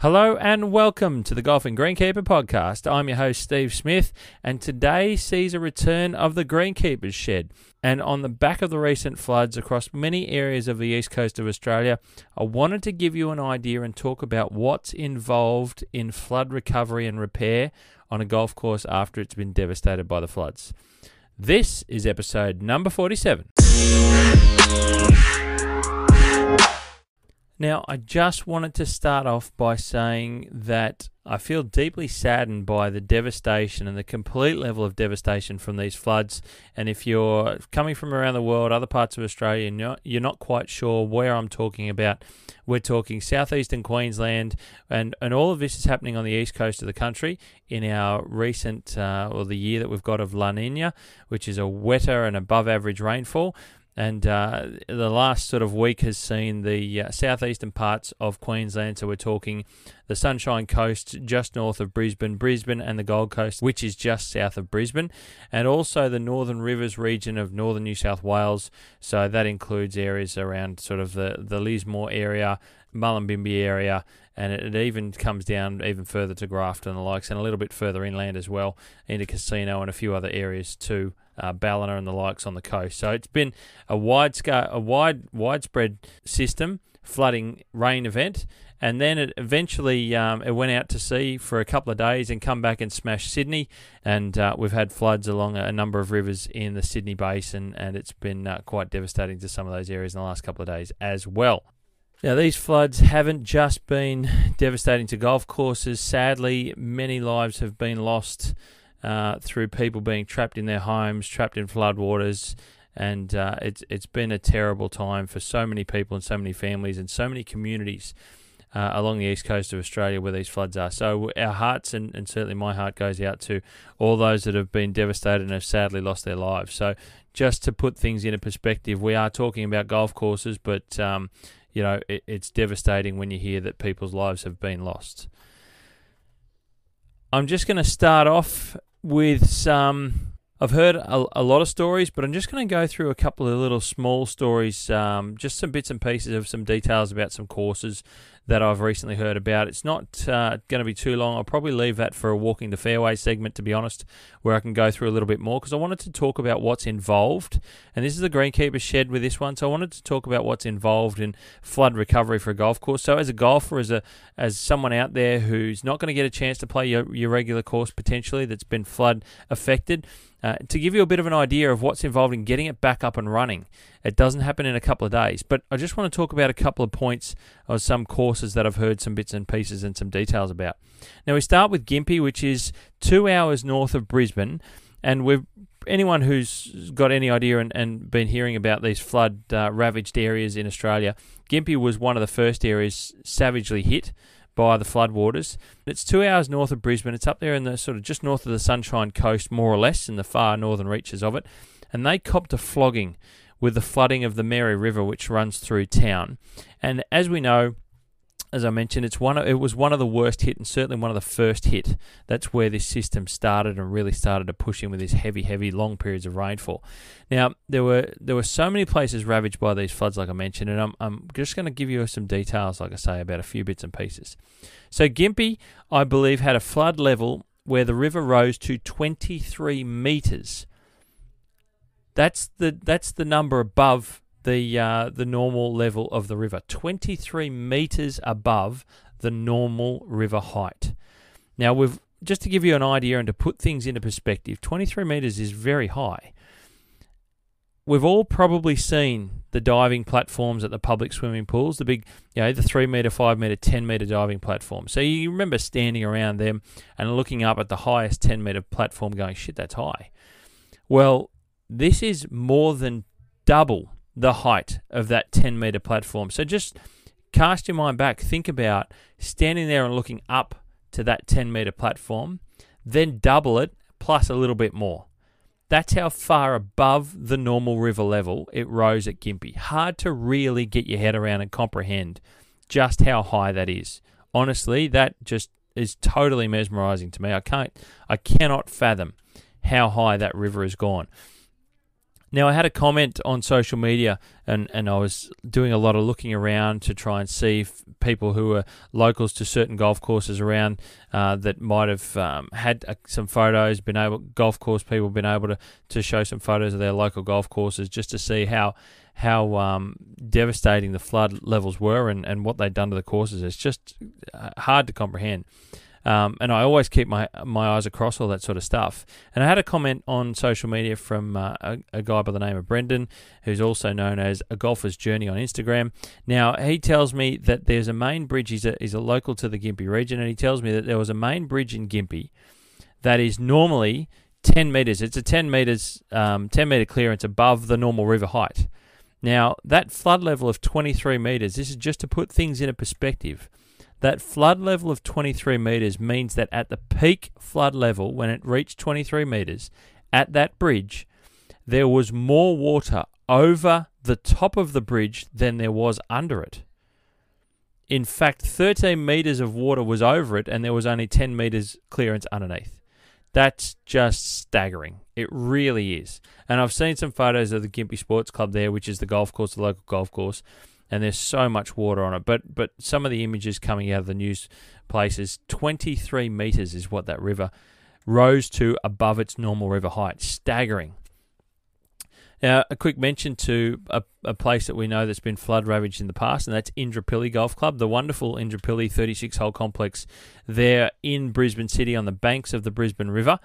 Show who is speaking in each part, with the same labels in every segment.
Speaker 1: Hello and welcome to the Golf and Greenkeeper podcast. I'm your host, Steve Smith, and today sees a return of the Greenkeepers Shed. And on the back of the recent floods across many areas of the east coast of Australia, I wanted to give you an idea and talk about what's involved in flood recovery and repair on a golf course after it's been devastated by the floods. This is episode number 47. Now, I just wanted to start off by saying that I feel deeply saddened by the devastation and the complete level of devastation from these floods. And if you're coming from around the world, other parts of Australia, you're, you're not quite sure where I'm talking about, we're talking southeastern Queensland, and, and all of this is happening on the east coast of the country in our recent, uh, or the year that we've got of La Nina, which is a wetter and above average rainfall. And uh, the last sort of week has seen the uh, southeastern parts of Queensland. So we're talking the Sunshine Coast just north of Brisbane, Brisbane, and the Gold Coast, which is just south of Brisbane, and also the Northern Rivers region of northern New South Wales. So that includes areas around sort of the, the Lismore area, Mullumbimby area, and it, even comes down even further to Grafton and the likes, and a little bit further inland as well, into Casino and a few other areas too uh, Ballina and the likes on the coast. So it's been a wide scale, a wide widespread system flooding rain event, and then it eventually um, it went out to sea for a couple of days and come back and smash Sydney, and uh, we've had floods along a, number of rivers in the Sydney basin, and it's been uh, quite devastating to some of those areas in the last couple of days as well. Now, these floods haven't just been devastating to golf courses. Sadly, many lives have been lost uh, through people being trapped in their homes, trapped in floodwaters, and uh, it's it's been a terrible time for so many people and so many families and so many communities uh, along the east coast of Australia where these floods are. So our hearts and, and certainly my heart goes out to all those that have been devastated and have sadly lost their lives. So just to put things into perspective, we are talking about golf courses, but um, you know it, it's devastating when you hear that people's lives have been lost. I'm just going to start off with some. I've heard a, a, lot of stories, but I'm just going to go through a couple of little small stories, um, just some bits and pieces of some details about some courses that I've recently heard about. It's not uh, going to be too long. I'll probably leave that for a walking the fairway segment, to be honest, where I can go through a little bit more because I wanted to talk about what's involved. And this is the Greenkeeper shed with this one, so I wanted to talk about what's involved in flood recovery for a golf course. So as a golfer, as a as someone out there who's not going to get a chance to play your, your regular course potentially that's been flood affected, uh, to give you a bit of an idea of what's involved in getting it back up and running. It doesn't happen in a couple of days, but I just want to talk about a couple of points of some courses that I've heard some bits and pieces and some details about. Now, we start with Gympie, which is two hours north of Brisbane, and we've anyone who's got any idea and, and been hearing about these flood uh, ravaged areas in Australia, Gympie was one of the first areas savagely hit by the floodwaters. It's two hours north of Brisbane. It's up there in the sort of just north of the Sunshine Coast, more or less, in the far northern reaches of it. And they copped a flogging with the flooding of the Mary River, which runs through town. And as we know, as I mentioned, it's one. Of, it was one of the worst hit, and certainly one of the first hit. That's where this system started and really started to push in with these heavy, heavy, long periods of rainfall. Now there were there were so many places ravaged by these floods, like I mentioned, and I'm I'm just going to give you some details, like I say, about a few bits and pieces. So Gympie, I believe, had a flood level where the river rose to 23 meters. That's the that's the number above the uh, the normal level of the river, 23 meters above the normal river height. Now, we've just to give you an idea and to put things into perspective, 23 meters is very high. We've all probably seen the diving platforms at the public swimming pools, the big, you know, the three meter, five meter, 10 meter diving platform. So you remember standing around them and looking up at the highest 10 meter platform going, shit, that's high. Well, this is more than double the height of that 10 meter platform. So just cast your mind back, think about standing there and looking up to that 10 meter platform, then double it plus a little bit more. That's how far above the normal river level it rose at Gympie. Hard to really get your head around and comprehend just how high that is. Honestly, that just is totally mesmerizing to me. I can't I cannot fathom how high that river has gone. Now, I had a comment on social media, and, and I was doing a lot of looking around to try and see if people who are locals to certain golf courses around uh, that might have um, had uh, some photos, been able golf course people been able to, to show some photos of their local golf courses just to see how how um, devastating the flood levels were and, and what they'd done to the courses. It's just uh, hard to comprehend. Um, and I always keep my my eyes across all that sort of stuff. And I had a comment on social media from uh, a, a, guy by the name of Brendan, who's also known as a golfer's journey on Instagram. Now he tells me that there's a main bridge. He's a, he's a local to the Gympie region, and he tells me that there was a main bridge in Gympie that is normally 10 meters. It's a 10 meters, um, 10 meter clearance above the normal river height. Now that flood level of 23 meters. This is just to put things in a perspective. That flood level of 23 metres means that at the peak flood level, when it reached 23 metres, at that bridge, there was more water over the top of the bridge than there was under it. In fact, 13 metres of water was over it, and there was only 10 metres clearance underneath. That's just staggering. It really is. And I've seen some photos of the Gympie Sports Club there, which is the golf course, the local golf course and there's so much water on it. But but some of the images coming out of the news places, 23 meters is what that river rose to above its normal river height. Staggering. Now, a quick mention to a, a place that we know that's been flood ravaged in the past, and that's Indooroopilly Golf Club, the wonderful Indooroopilly 36 hole complex there in Brisbane City on the banks of the Brisbane River.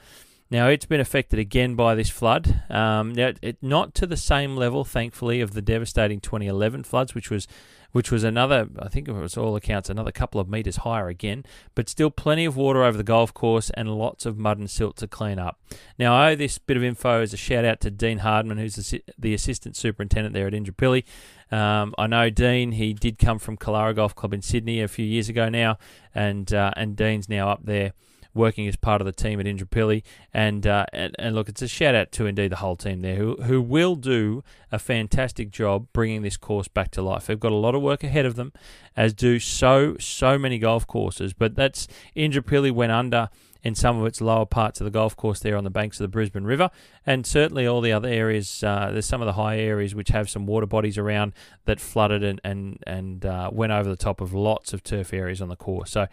Speaker 1: Now it's been affected again by this flood. Um, now, it, not to the same level, thankfully, of the devastating 2011 floods, which was, which was another, I think it was all accounts, another couple of meters higher again. But still, plenty of water over the golf course and lots of mud and silt to clean up. Now, I owe this bit of info as a shout out to Dean Hardman, who's the, the assistant superintendent there at Indooroopilly. Um, I know Dean. He did come from Killara Golf Club in Sydney a few years ago now, and uh, and Dean's now up there working as part of the team at Indooroopilly. And, uh, and, and look, it's a shout out to indeed the whole team there who who will do a fantastic job bringing this course back to life. They've got a lot of work ahead of them, as do so so many golf courses. But that's Indooroopilly went under in some of its lower parts of the golf course there on the banks of the Brisbane River, and certainly all the other areas. Uh, there's some of the high areas which have some water bodies around that flooded and and and uh, went over the top of lots of turf areas on the course. So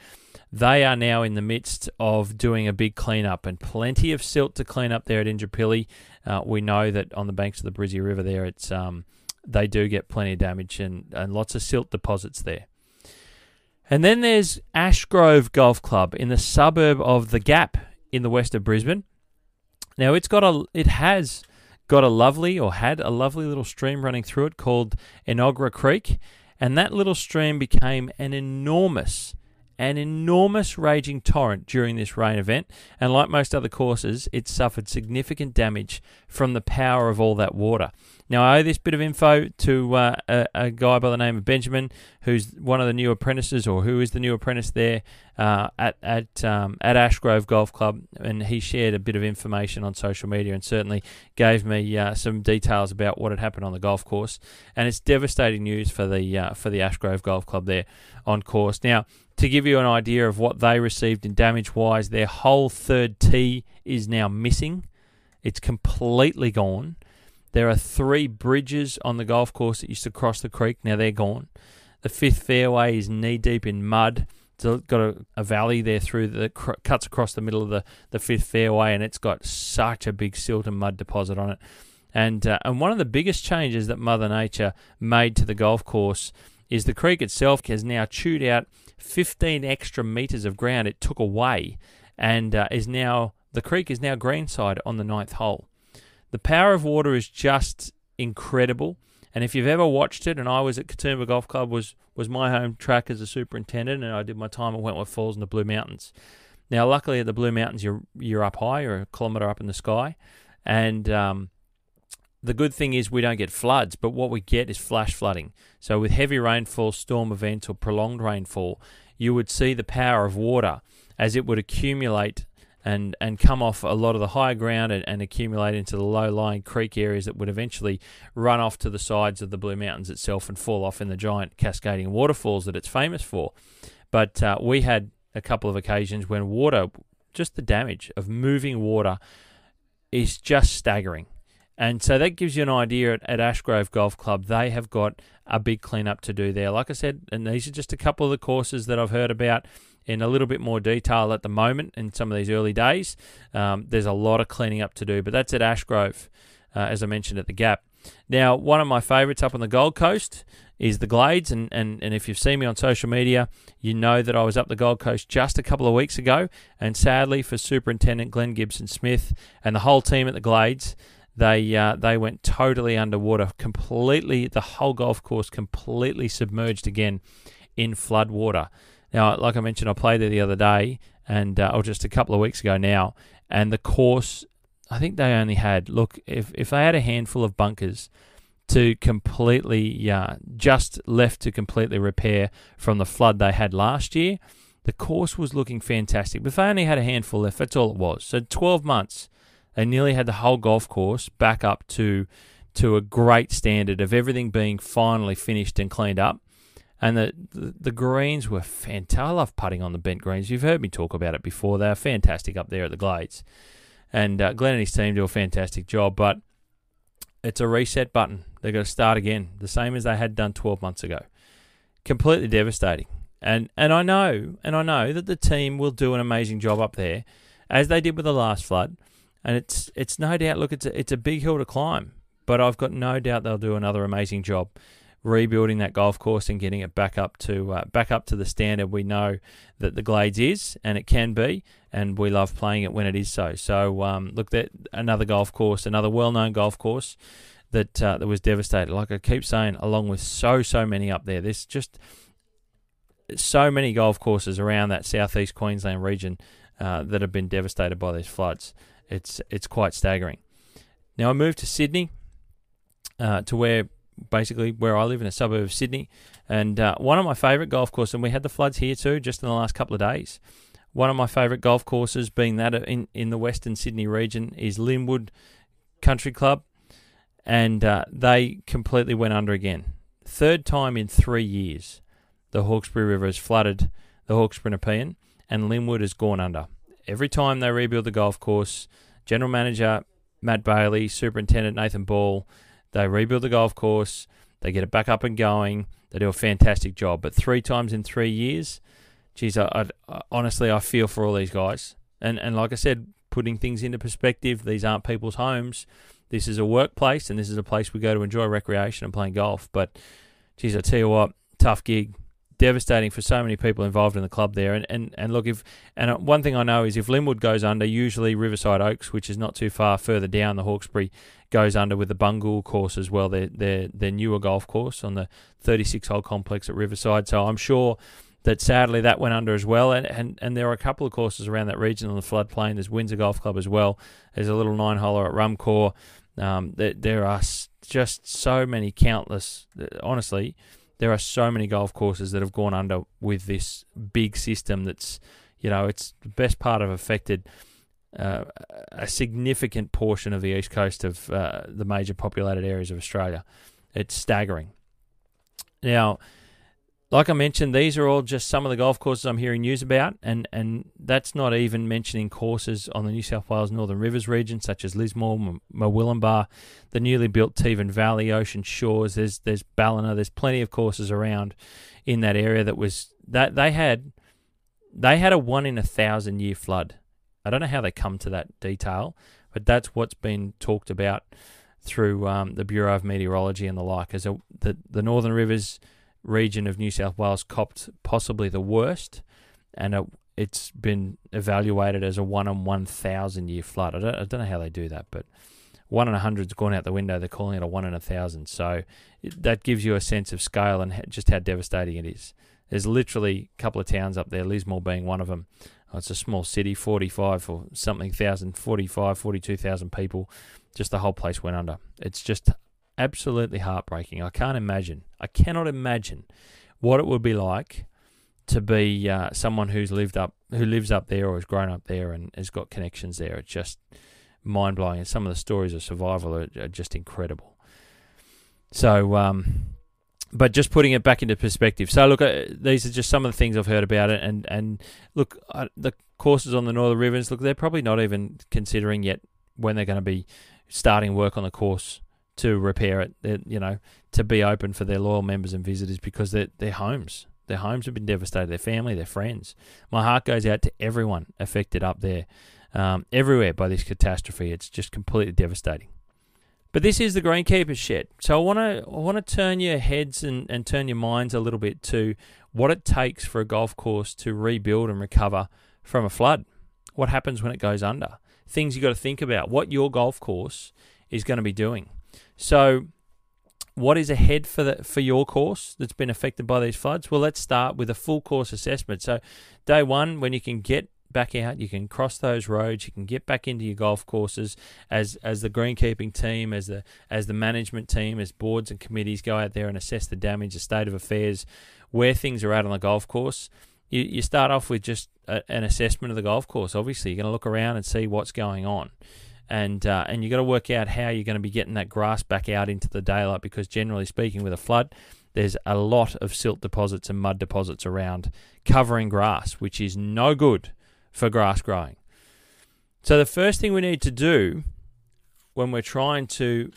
Speaker 1: they are now in the midst of doing a big cleanup and plenty of silt to clean up there at Indooroopilly. Uh, we know that on the banks of the Brizzy River there, it's um, they do get plenty of damage and, and lots of silt deposits there. And then there's Ashgrove Golf Club in the suburb of the Gap in the west of Brisbane. Now it's got a it has got a lovely or had a lovely little stream running through it called Enoggera Creek, and that little stream became an enormous an enormous raging torrent during this rain event, and like most other courses, it suffered significant damage from the power of all that water. Now, I owe this bit of info to uh, a, a, guy by the name of Benjamin, who's one of the new apprentices, or who is the new apprentice there uh, at at um, at Ashgrove Golf Club, and he shared a bit of information on social media, and certainly gave me uh, some details about what had happened on the golf course. And it's devastating news for the uh, for the Ashgrove Golf Club there on course. Now, to give you an idea of what they received in damage wise, their whole third tee is now missing. It's completely gone. There are three bridges on the golf course that used to cross the creek. Now they're gone. The fifth fairway is knee deep in mud. It's got a, a valley there through the cr- cuts across the middle of the, the fifth fairway, and it's got such a big silt and mud deposit on it. And uh, and one of the biggest changes that Mother Nature made to the golf course is the creek itself has now chewed out 15 extra meters of ground it took away, and uh, is now the creek is now greenside on the ninth hole. The power of water is just incredible. And if you've ever watched it, and I was at Katoomba Golf Club, was was my home track as a superintendent, and I did my time at Wentworth Falls and the Blue Mountains. Now, luckily at the Blue Mountains, you're you're up high, you're a kilometre up in the sky, and um, the good thing is we don't get floods, but what we get is flash flooding. So with heavy rainfall, storm events, or prolonged rainfall, you would see the power of water as it would accumulate and and come off a lot of the higher ground and, and accumulate into the low lying creek areas that would eventually run off to the sides of the Blue Mountains itself and fall off in the giant cascading waterfalls that it's famous for. But uh, we had a couple of occasions when water, just the damage of moving water, is just staggering. And so that gives you an idea at, at Ashgrove Golf Club. They have got a big cleanup to do there. Like I said, and these are just a couple of the courses that I've heard about in a little bit more detail at the moment in some of these early days. Um, there's a lot of cleaning up to do, but that's at Ashgrove, uh, as I mentioned at the Gap. Now, one of my favourites up on the Gold Coast is the Glades, and, and, and if you've seen me on social media, you know that I was up the Gold Coast just a couple of weeks ago, and sadly for Superintendent Glenn Gibson Smith and the whole team at the Glades, they uh, they went totally underwater, completely the whole golf course completely submerged again in flood water. Now, like I mentioned, I played there the other day, and uh, or just a couple of weeks ago now, and the course, I think they only had look if if they had a handful of bunkers to completely uh, just left to completely repair from the flood they had last year. The course was looking fantastic, but if they only had a handful left, that's all it was. So 12 months, they nearly had the whole golf course back up to to a great standard of everything being finally finished and cleaned up. And the, the, the greens were fantastic. I love putting on the bent greens. You've heard me talk about it before. They're fantastic up there at the Glades. And uh, Glenn and his team do a fantastic job, but it's a reset button. They've got to start again, the same as they had done 12 months ago. Completely devastating. And and I know, and I know that the team will do an amazing job up there, as they did with the last flood. And it's it's no doubt. Look, it's a, it's a big hill to climb, but I've got no doubt they'll do another amazing job rebuilding that golf course and getting it back up to uh, back up to the standard we know that the Glades is and it can be, and we love playing it when it is so. So um, look, that another golf course, another well-known golf course that uh, that was devastated. Like I keep saying, along with so so many up there, there's just so many golf courses around that southeast Queensland region uh, that have been devastated by these floods. It's it's quite staggering. Now I moved to Sydney, uh, to where basically where I live in a suburb of Sydney, and uh, one of my favourite golf courses. And we had the floods here too, just in the last couple of days. One of my favourite golf courses, being that in in the Western Sydney region, is Lynwood Country Club, and uh, they completely went under again. Third time in three years, the Hawkesbury River has flooded the Hawkesbury Nepean, and Lynwood has gone under. Every time they rebuild the golf course, General Manager Matt Bailey, Superintendent Nathan Ball, they rebuild the golf course, they get it back up and going. They do a fantastic job. But three times in three years, geez, I, I, honestly, I feel for all these guys. And and like I said, putting things into perspective, these aren't people's homes. This is a workplace, and this is a place we go to enjoy recreation and playing golf. But, geez, I tell you what, tough gig devastating for so many people involved in the club there. And, and, and look, if and uh, one thing I know is if Lynwood goes under, usually Riverside Oaks, which is not too far further down the Hawkesbury, goes under with the Bungool course as well. Their their their newer golf course on the 36 hole complex at Riverside. So I'm sure that sadly that went under as well. And, and, and there are a couple of courses around that region on the floodplain. There's Windsor Golf Club as well. There's a little nine holer at Rumcore. Um, there, there are just so many countless, uh, honestly, there are so many golf courses that have gone under with this big system that's, you know, it's the best part of affected uh, a significant portion of the east coast of uh, the major populated areas of Australia. It's staggering. Now, like I mentioned, these are all just some of the golf courses I'm hearing news about, and, and that's not even mentioning courses on the New South Wales Northern Rivers region, such as Lismore, Murwillumbah, the newly built Teven Valley, Ocean Shores. There's there's Ballina. There's plenty of courses around in that area that was that they had they had a one in a thousand year flood. I don't know how they come to that detail, but that's what's been talked about through um, the Bureau of Meteorology and the like. As a, the the Northern Rivers region of New South Wales copped possibly the worst, and it, it's been evaluated as a one in one thousand year flood. I don't, I don't know how they do that, but one in a hundred's gone out the window. They're calling it a one in a thousand. So it, that gives you a sense of scale and just how devastating it is. There's literally a couple of towns up there, Lismore being one of them. Oh, it's a small city, 45 or something thousand, 45, 42,000 people. Just the whole place went under. It's just absolutely heartbreaking. I can't imagine. I cannot imagine what it would be like to be uh, someone who's lived up, who lives up there or has grown up there and has got connections there. It's just mind blowing, and some of the stories of survival are, are just incredible. So, um, but just putting it back into perspective. So, look, uh, these are just some of the things I've heard about it, and and look, uh, the courses on the Northern Rivers, look, they're probably not even considering yet when they're going to be starting work on the course to repair it. You know, to be open for their loyal members and visitors because their their homes, their homes have been devastated. Their family, their friends. My heart goes out to everyone affected up there, um, everywhere by this catastrophe. It's just completely devastating. But this is the greenkeeper's shed. So I want to I want to turn your heads and, and turn your minds a little bit to what it takes for a golf course to rebuild and recover from a flood. What happens when it goes under? Things you got to think about. What your golf course is going to be doing. So what is ahead for the for your course that's been affected by these floods? Well, let's start with a full course assessment. So, day one, when you can get back out. You can cross those roads. You can get back into your golf courses as as the greenkeeping team, as the as the management team, as boards and committees go out there and assess the damage, the state of affairs, where things are at on the golf course. You, you start off with just a, an assessment of the golf course. Obviously, you're going to look around and see what's going on and uh, and you got to work out how you're going to be getting that grass back out into the daylight because generally speaking, with a flood, there's a lot of silt deposits and mud deposits around covering grass, which is no good for grass growing. So, the first thing we need to do when we're trying to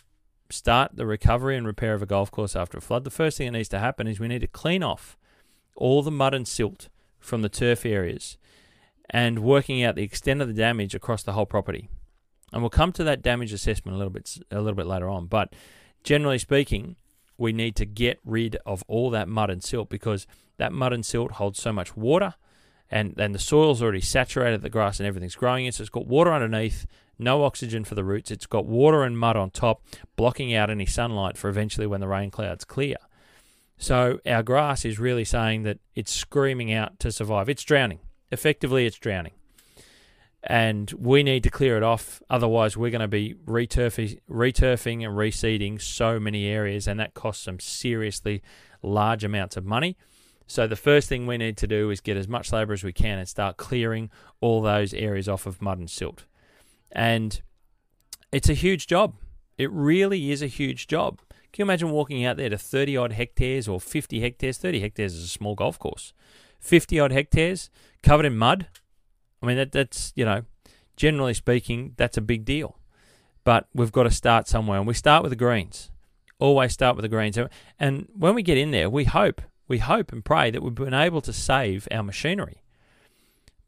Speaker 1: start the recovery and repair of a golf course after a flood, the first thing that needs to happen is we need to clean off all the mud and silt from the turf areas and working out the extent of the damage across the whole property. And we'll come to that damage assessment a little bit a little bit later on, but generally speaking, we need to get rid of all that mud and silt because that mud and silt holds so much water and then the soil's already saturated the grass and everything's growing in. So it's got water underneath, no oxygen for the roots. It's got water and mud on top, blocking out any sunlight for eventually when the rain clouds clear. So our grass is really saying that it's screaming out to survive. It's drowning. Effectively, it's drowning. And we need to clear it off. Otherwise, we're going to be returfing, and reseeding so many areas, and that costs some seriously large amounts of money. So the first thing we need to do is get as much labour as we can and start clearing all those areas off of mud and silt. And it's a huge job. It really is a huge job. Can you imagine walking out there to 30 odd hectares or 50 hectares? 30 hectares is a small golf course. 50 odd hectares covered in mud. I mean, that, that's, you know, generally speaking, that's a big deal. But we've got to start somewhere. And we start with the greens. Always start with the greens. And when we get in there, we hope we hope and pray that we've been able to save our machinery.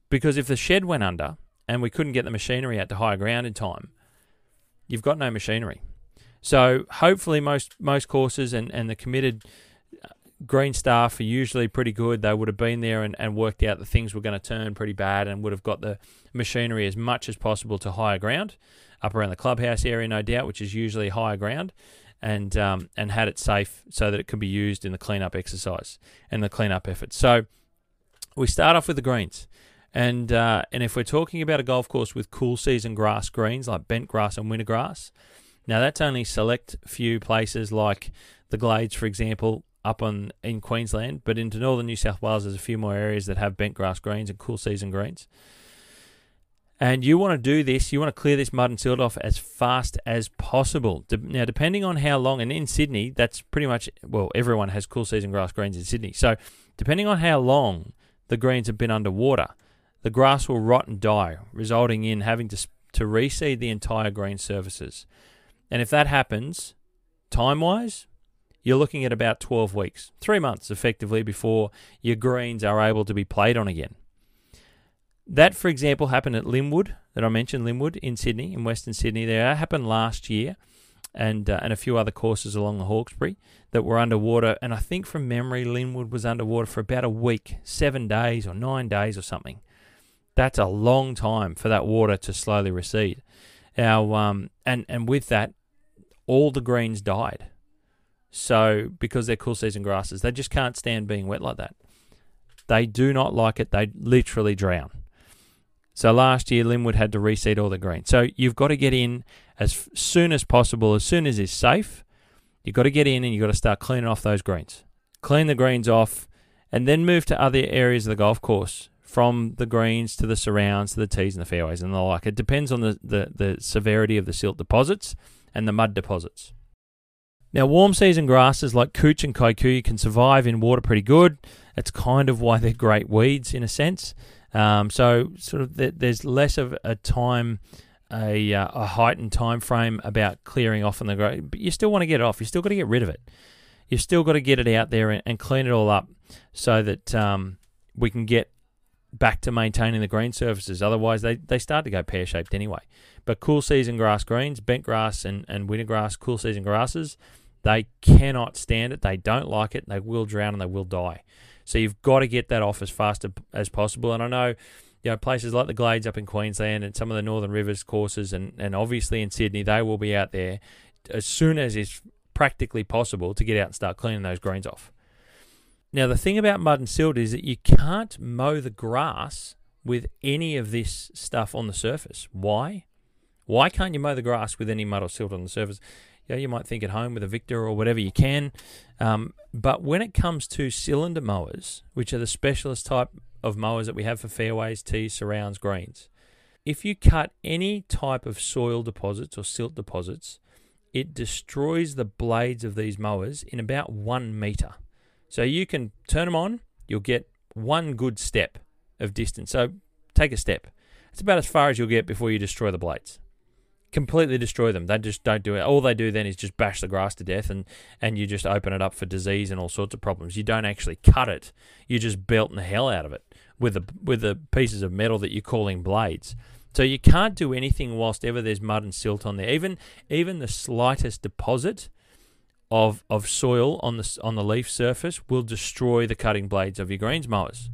Speaker 1: Because if the shed went under and we couldn't get the machinery out to higher ground in time, you've got no machinery. So hopefully most most courses and, and the committed green staff are usually pretty good. They would have been there and, and worked out that things were going to turn pretty bad and would have got the machinery as much as possible to higher ground, up around the clubhouse area, no doubt, which is usually higher ground and um, and had it safe so that it could be used in the cleanup exercise and the cleanup effort. So we start off with the greens. And uh, and if we're talking about a golf course with cool season grass greens like bent grass and winter grass, now that's only select few places like the Glades, for example, up on in Queensland. But into northern New South Wales, there's a few more areas that have bent grass greens and cool season greens. And you want to do this, you want to clear this mud and silt off as fast as possible. Now, depending on how long, and in Sydney, that's pretty much, well, everyone has cool season grass greens in Sydney. So, depending on how long the greens have been underwater, the grass will rot and die, resulting in having to, to reseed the entire green surfaces. And if that happens, time wise, you're looking at about 12 weeks, three months effectively before your greens are able to be played on again. That, for example, happened at Lynwood, that I mentioned, Lynwood in Sydney, in Western Sydney. There happened last year, and uh, and a few other courses along the Hawkesbury that were underwater. And I think from memory, Lynwood was underwater for about a week, seven days or nine days or something. That's a long time for that water to slowly recede. Now, um, and and with that, all the greens died. So because they're cool season grasses, they just can't stand being wet like that. They do not like it. They literally drown. So last year, Lynwood had to reseed all the green. So you've got to get in as soon as possible, as soon as it's safe. You've got to get in and you've got to start cleaning off those greens. Clean the greens off and then move to other areas of the golf course from the greens to the surrounds to the tees and the fairways and the like. It depends on the, the, the severity of the silt deposits and the mud deposits. Now, warm season grasses like couch and kikuyu can survive in water pretty good. That's kind of why they're great weeds in a sense. Um, so sort of there's less of a time a, uh, a heightened time frame about clearing off in the ground, but you still want to get it off. You still got to get rid of it. You've still got to get it out there and, and clean it all up so that um, we can get back to maintaining the green surfaces. Otherwise, they, they start to go pear shaped anyway. But cool season grass greens, bent grass, and, and winter grass, cool season grasses, they cannot stand it. They don't like it. They will drown and they will die. So you've got to get that off as fast as possible. And I know, you know, places like the Glades up in Queensland and some of the Northern Rivers courses, and, and obviously in Sydney, they will be out there as soon as it's practically possible to get out and start cleaning those greens off. Now, the thing about mud and silt is that you can't mow the grass with any of this stuff on the surface. Why? Why can't you mow the grass with any mud or silt on the surface? Yeah, you might think at home with a Victa or whatever you can. Um, but when it comes to cylinder mowers, which are the specialist type of mowers that we have for fairways, tees, surrounds, greens, if you cut any type of soil deposits or silt deposits, it destroys the blades of these mowers in about one meter. So you can turn them on, you'll get one good step of distance. So take a step. It's about as far as you'll get before you destroy the blades. Completely destroy them. They just don't do it. All they do then is just bash the grass to death and, and you just open it up for disease and all sorts of problems. You don't actually cut it. You're just belt the hell out of it with the with the pieces of metal that you're calling blades. So you can't do anything whilst ever there's mud and silt on there. Even even the slightest deposit of of soil on the on the leaf surface will destroy the cutting blades of your greens mowers.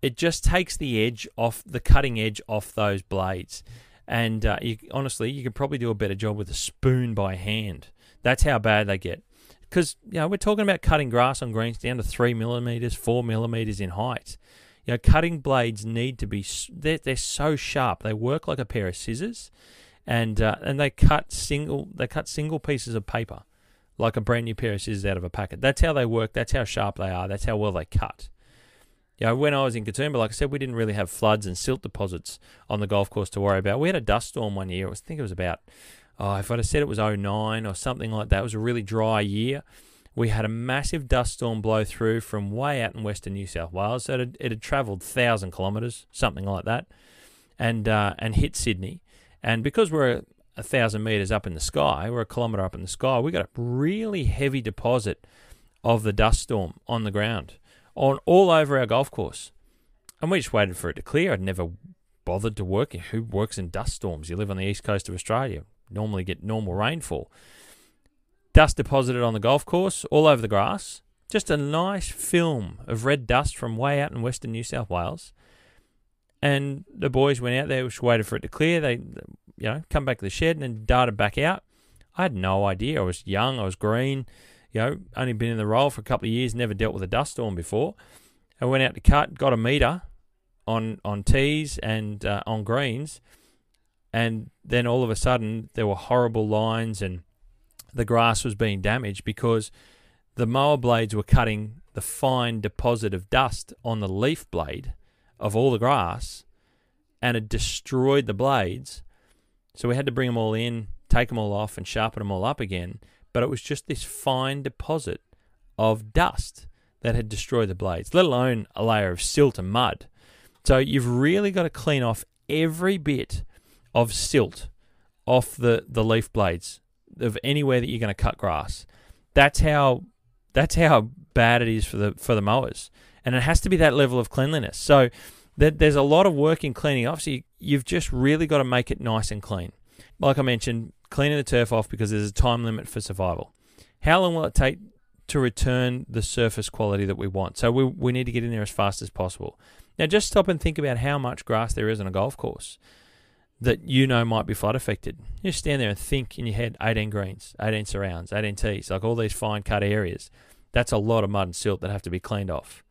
Speaker 1: It just takes the edge off the cutting edge off those blades, and uh, you, honestly, you could probably do a better job with a spoon by hand. That's how bad they get. Because you know we're talking about cutting grass on greens down to three millimeters, four millimeters in height. You know, cutting blades need to be they're, they're so sharp. They work like a pair of scissors, and uh, and they cut single they cut single pieces of paper like a brand new pair of scissors out of a packet. That's how they work. That's how sharp they are. That's how well they cut. You know, when I was in Katoomba, like I said, we didn't really have floods and silt deposits on the golf course to worry about. We had a dust storm one year. I think it was about, oh, if I'd have said it was 09 or something like that, it was a really dry year. We had a massive dust storm blow through from way out in western New South Wales. So it had, it had travelled 1,000 kilometres, something like that, and, uh, and hit Sydney. And because we're a thousand meters up in the sky, we're a kilometer up in the sky, we got a really heavy deposit of the dust storm on the ground, on all over our golf course. And we just waited for it to clear. I'd never bothered to work. Who works in dust storms? You live on the east coast of Australia, normally get normal rainfall. Dust deposited on the golf course, all over the grass. Just a nice film of red dust from way out in western New South Wales. And the boys went out there, just waited for it to clear. They you know, come back to the shed and then darted back out. I had no idea. I was young, I was green, you know, only been in the role for a couple of years, never dealt with a dust storm before. I went out to cut, got a meter on on tees and uh, on greens, and then all of a sudden there were horrible lines and the grass was being damaged because the mower blades were cutting the fine deposit of dust on the leaf blade of all the grass and it destroyed the blades so we had to bring them all in, take them all off, and sharpen them all up again. But it was just this fine deposit of dust that had destroyed the blades, let alone a layer of silt and mud. So you've really got to clean off every bit of silt off the, the leaf blades of anywhere that you're going to cut grass. That's how that's how bad it is for the for the mowers, and it has to be that level of cleanliness. So there's a lot of work in cleaning up. So you, you've just really got to make it nice and clean. Like I mentioned, cleaning the turf off because there's a time limit for survival. How long will it take to return the surface quality that we want? So we, we need to get in there as fast as possible. Now, just stop and think about how much grass there is on a golf course that you know might be flood affected. Just stand there and think in your head 18 greens, 18 surrounds, 18 tees, like all these fine cut areas. That's a lot of mud and silt that have to be cleaned off.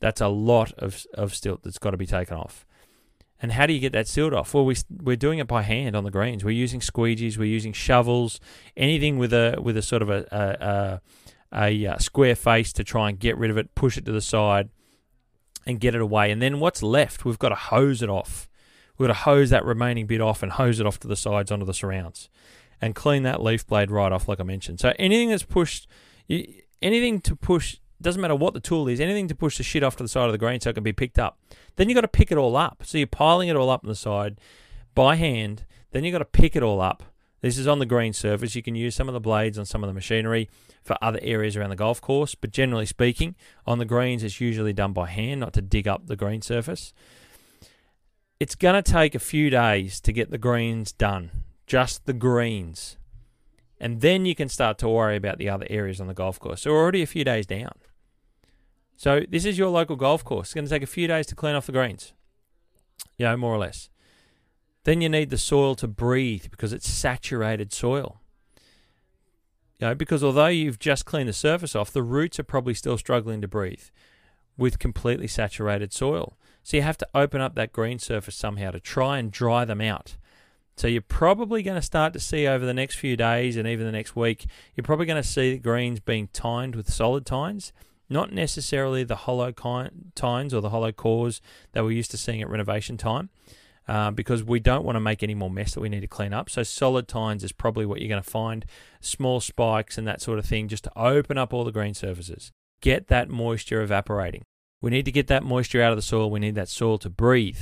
Speaker 1: That's a lot of, of silt that's got to be taken off. And how do you get that sealed off? Well, we, we're doing it by hand on the greens. We're using squeegees, we're using shovels, anything with a with a sort of a, a, a, a uh, square face to try and get rid of it, push it to the side, and get it away. And then what's left, we've got to hose it off. We've got to hose that remaining bit off and hose it off to the sides onto the surrounds, and clean that leaf blade right off, like I mentioned. So anything that's pushed, anything to push doesn't matter what the tool is, anything to push the shit off to the side of the green so it can be picked up. Then you've got to pick it all up. So you're piling it all up on the side by hand. Then you've got to pick it all up. This is on the green surface. You can use some of the blades on some of the machinery for other areas around the golf course, but generally speaking, on the greens, it's usually done by hand, not to dig up the green surface. It's going to take a few days to get the greens done, just the greens. And then you can start to worry about the other areas on the golf course. So, we're already a few days down. So, this is your local golf course. It's going to take a few days to clean off the greens, you know, more or less. Then you need the soil to breathe because it's saturated soil. You know, because although you've just cleaned the surface off, the roots are probably still struggling to breathe with completely saturated soil. So you have to open up that green surface somehow to try and dry them out. So you're probably going to start to see over the next few days and even the next week, you're probably going to see the greens being tined with solid tines, not necessarily the hollow tines or the hollow cores that we're used to seeing at renovation time uh, because we don't want to make any more mess that we need to clean up. So solid tines is probably what you're going to find, small spikes and that sort of thing, just to open up all the green surfaces. Get that moisture evaporating. We need to get that moisture out of the soil. We need that soil to breathe.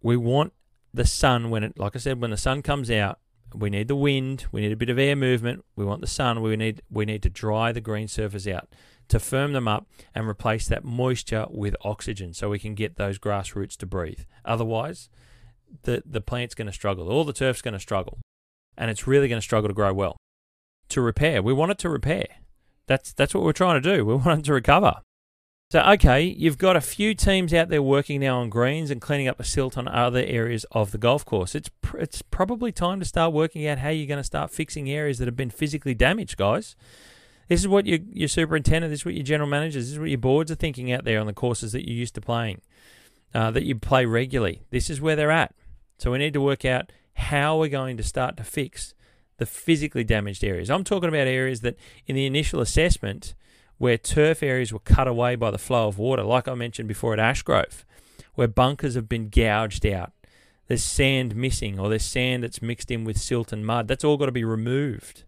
Speaker 1: We want the sun when it, like I said, when the sun comes out. We need the wind. We need a bit of air movement. We want the sun. We need we need to dry the green surface out to firm them up and replace that moisture with oxygen so we can get those grass roots to breathe. Otherwise, the, the plant's going to struggle. All the turf's going to struggle. And it's really going to struggle to grow well. To repair, we want it to repair. That's, that's what we're trying to do. We want it to recover. So, okay, you've got a few teams out there working now on greens and cleaning up the silt on other areas of the golf course. It's, pr- it's probably time to start working out how you're going to start fixing areas that have been physically damaged, guys. This is what your, your superintendent, this is what your general managers, this is what your boards are thinking out there on the courses that you're used to playing, uh, that you play regularly. This is where they're at. So we need to work out how we're going to start to fix the physically damaged areas. I'm talking about areas that in the initial assessment where turf areas were cut away by the flow of water, like I mentioned before at Ashgrove, where bunkers have been gouged out. There's sand missing, or there's sand that's mixed in with silt and mud. That's all got to be removed.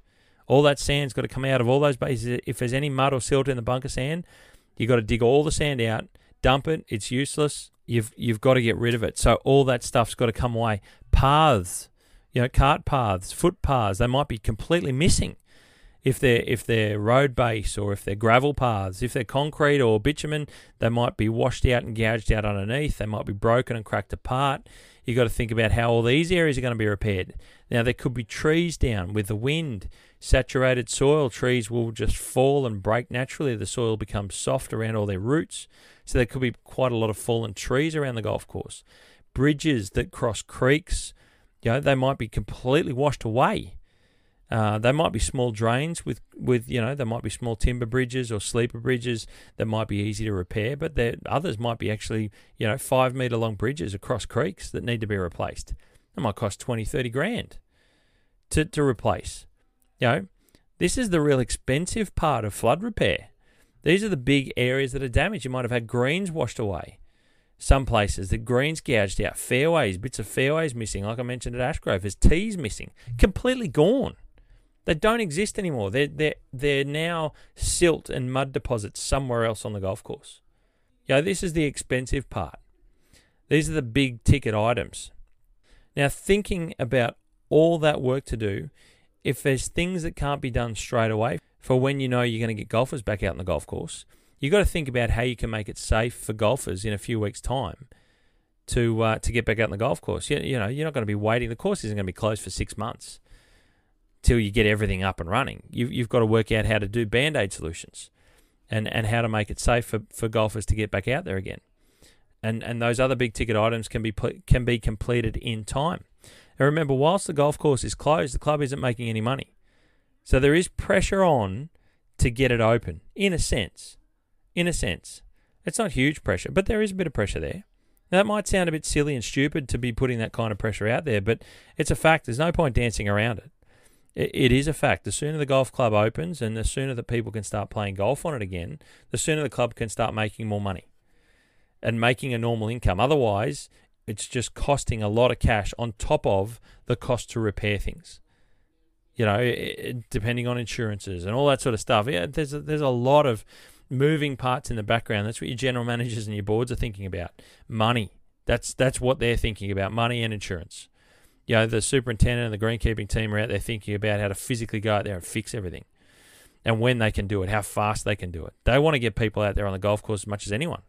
Speaker 1: All that sand's got to come out of all those bases. If there's any mud or silt in the bunker sand, you've got to dig all the sand out, dump it. It's useless. You've you've got to get rid of it. So all that stuff's got to come away. Paths, you know, cart paths, footpaths, they might be completely missing. If they're if they're road base or if they're gravel paths, if they're concrete or bitumen, they might be washed out and gouged out underneath. They might be broken and cracked apart. You've got to think about how all these areas are going to be repaired. Now, there could be trees down with the wind, saturated soil. Trees will just fall and break naturally. The soil becomes soft around all their roots. So, there could be quite a lot of fallen trees around the golf course. Bridges that cross creeks, you know, they might be completely washed away. Uh, they might be small drains with, with you know, there might be small timber bridges or sleeper bridges that might be easy to repair, but there others might be actually, you know, five metre long bridges across creeks that need to be replaced. It might cost 20, 30 grand to, to replace. You know, this is the real expensive part of flood repair. These are the big areas that are damaged. You might have had greens washed away. Some places the greens gouged out, fairways, bits of fairways missing, like I mentioned at Ashgrove. There's tees missing, completely gone. They don't exist anymore. They're, they're, they're now silt and mud deposits somewhere else on the golf course. You know, this is the expensive part. These are the big ticket items. Now, thinking about all that work to do, if there's things that can't be done straight away for when you know you're going to get golfers back out on the golf course, you've got to think about how you can make it safe for golfers in a few weeks' time to uh, to get back out on the golf course. You, you know, you're not going to be waiting. The course isn't going to be closed for six months till you get everything up and running. You've, you've got to work out how to do band aid solutions and, and how to make it safe for, for golfers to get back out there again. And, and those other big ticket items can be can be completed in time. And remember, whilst the golf course is closed, the club isn't making any money. So there is pressure on to get it open, in a sense. In a sense. It's not huge pressure, but there is a bit of pressure there. Now, that might sound a bit silly and stupid to be putting that kind of pressure out there, but it's a fact. There's no point dancing around it it, it is a fact. The sooner the golf club opens and the sooner that people can start playing golf on it again, the sooner the club can start making more money and making a normal income. Otherwise, it's just costing a lot of cash on top of the cost to repair things. You know, it, depending on insurances and all that sort of stuff. Yeah, there's a, there's a lot of moving parts in the background. That's what your general managers and your boards are thinking about. Money. That's that's what they're thinking about. Money and insurance. You know, the superintendent and the greenkeeping team are out there thinking about how to physically go out there and fix everything and when they can do it, how fast they can do it. They want to get people out there on the golf course as much as anyone.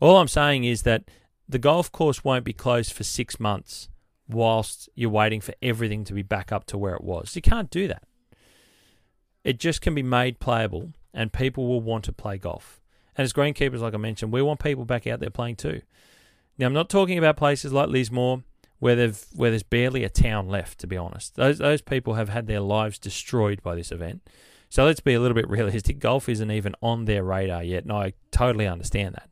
Speaker 1: All I'm saying is that the golf course won't be closed for six months whilst you're waiting for everything to be back up to where it was. You can't do that. It just can be made playable, and people will want to play golf. And as greenkeepers, like I mentioned, we want people back out there playing too. Now, I'm not talking about places like Lismore where they've where there's barely a town left. To be honest, those those people have had their lives destroyed by this event. So let's be a little bit realistic. Golf isn't even on their radar yet, and I totally understand that.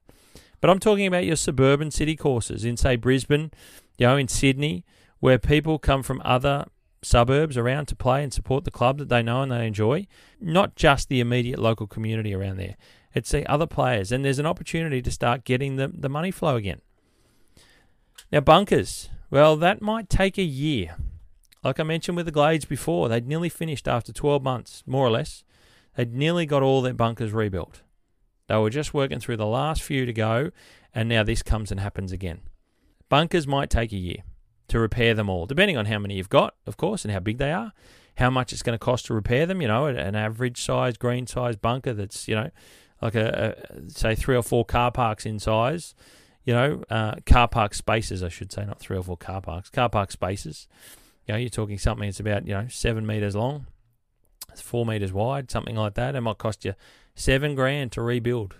Speaker 1: But I'm talking about your suburban city courses in, say, Brisbane, you know, in Sydney, where people come from other suburbs around to play and support the club that they know and they enjoy. Not just the immediate local community around there. It's the other players, and there's an opportunity to start getting the, the money flow again. Now, bunkers. Well, that might take a year. Like I mentioned with the Glades before, they'd nearly finished after 12 months, more or less. They'd nearly got all their bunkers rebuilt. They were just working through the last few to go, and now this comes and happens again. Bunkers might take a year to repair them all, depending on how many you've got, of course, and how big they are, how much it's going to cost to repair them. You know, an average size, green size bunker that's, you know, like a, a say three or four car parks in size you know, uh, car park spaces, I should say, not three or four car parks, car park spaces. You know, you're talking something that's about, you know, seven meters long, four meters wide, something like that. It might cost you seven grand to rebuild.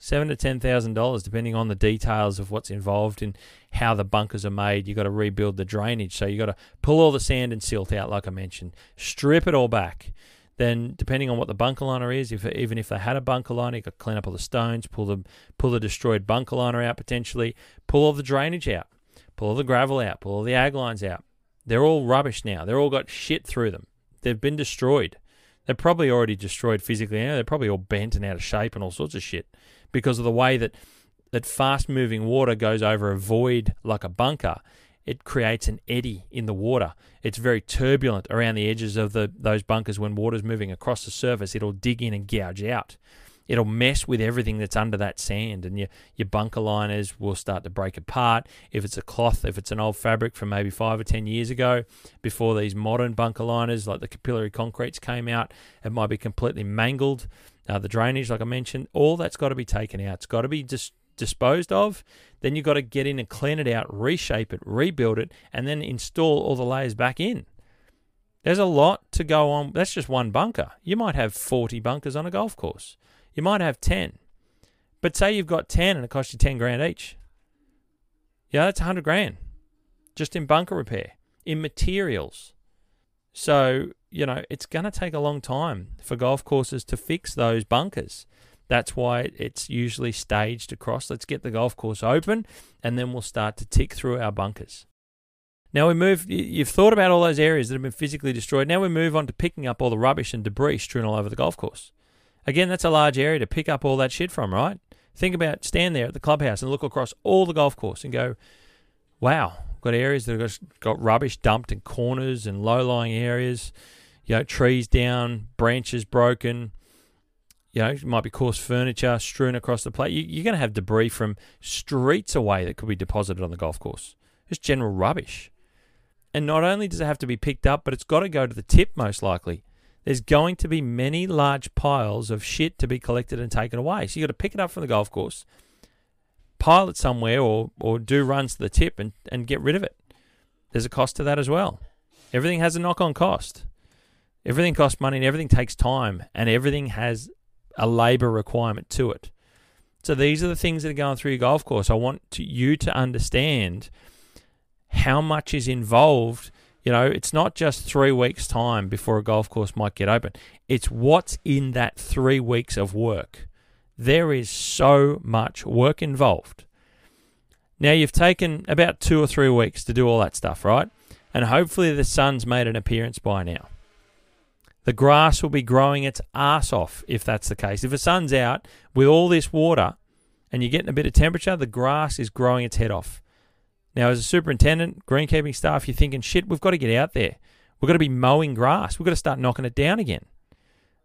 Speaker 1: Seven to ten thousand dollars, depending on the details of what's involved and how the bunkers are made. You've got to rebuild the drainage, so you've got to pull all the sand and silt out, like I mentioned, strip it all back then depending on what the bunker liner is, if even if they had a bunker liner, you to clean up all the stones, pull the pull the destroyed bunker liner out potentially, pull all the drainage out, pull all the gravel out, pull all the ag lines out. They're all rubbish now. They're all got shit through them. They've been destroyed. They're probably already destroyed physically. they're probably all bent and out of shape and all sorts of shit because of the way that that fast moving water goes over a void like a bunker it creates an eddy in the water. It's very turbulent around the edges of the those bunkers when water's moving across the surface. It'll dig in and gouge out. It'll mess with everything that's under that sand, and your your bunker liners will start to break apart. If it's a cloth, if it's an old fabric from maybe five or ten years ago, before these modern bunker liners like the capillary concretes came out, it might be completely mangled. Uh, the drainage, like I mentioned, all that's got to be taken out. It's got to be just disposed of, then you've got to get in and clean it out, reshape it, rebuild it, and then install all the layers back in. There's a lot to go on. That's just one bunker. You might have 40 bunkers on a golf course. You might have 10. But say you've got 10 and it costs you 10 grand each. Yeah, that's 100 grand just in bunker repair, in materials. So, you know, it's going to take a long time for golf courses to fix those bunkers. That's why it's usually staged across. Let's get the golf course open and then we'll start to tick through our bunkers. Now we move, you've thought about all those areas that have been physically destroyed. Now we move on to picking up all the rubbish and debris strewn all over the golf course. Again, that's a large area to pick up all that shit from, right? Think about stand there at the clubhouse and look across all the golf course and go, wow, got areas that have got rubbish dumped in corners and low lying areas, you know, trees down, branches broken, you know, it might be course furniture strewn across the plate. You, are going to have debris from streets away that could be deposited on the golf course. Just general rubbish. And not only does it have to be picked up, but it's got to go to the tip most likely. There's going to be many large piles of shit to be collected and taken away. So you've got to pick it up from the golf course, pile it somewhere, or, or do runs to the tip and, and get rid of it. There's a cost to that as well. Everything has a knock on cost. Everything costs money and everything takes time, and everything has a labour requirement to it. So these are the things that are going through your golf course. I want to, you to understand how much is involved. You know, it's not just three weeks' time before a golf course might get open. It's what's in that three weeks of work. There is so much work involved. Now, you've taken about two or three weeks to do all that stuff, right? And hopefully the sun's made an appearance by now. The grass will be growing its ass off if that's the case. If the sun's out with all this water and you're getting a bit of temperature, the grass is growing its head off. Now, as a superintendent, greenkeeping staff, you're thinking, shit, we've got to get out there. We've got to be mowing grass. We've got to start knocking it down again.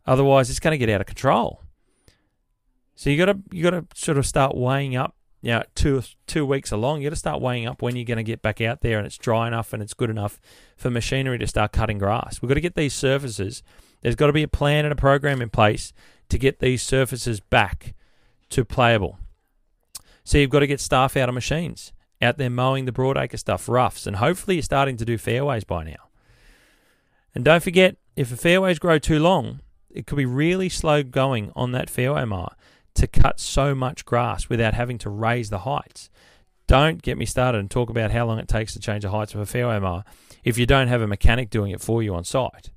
Speaker 1: Otherwise, it's going to get out of control. So you got to you got to sort of start weighing up you know, two two weeks along, you got to start weighing up when you're going to get back out there and it's dry enough and it's good enough for machinery to start cutting grass. We've got to get these surfaces. There's got to be a plan and a program in place to get these surfaces back to playable. So you've got to get staff out of machines, out there mowing the broadacre stuff, roughs, and hopefully you're starting to do fairways by now. And don't forget, if the fairways grow too long, it could be really slow going on that fairway mower to cut so much grass without having to raise the heights. Don't get me started and talk about how long it takes to change the heights of a fairway mower if you don't have a mechanic doing it for you on site.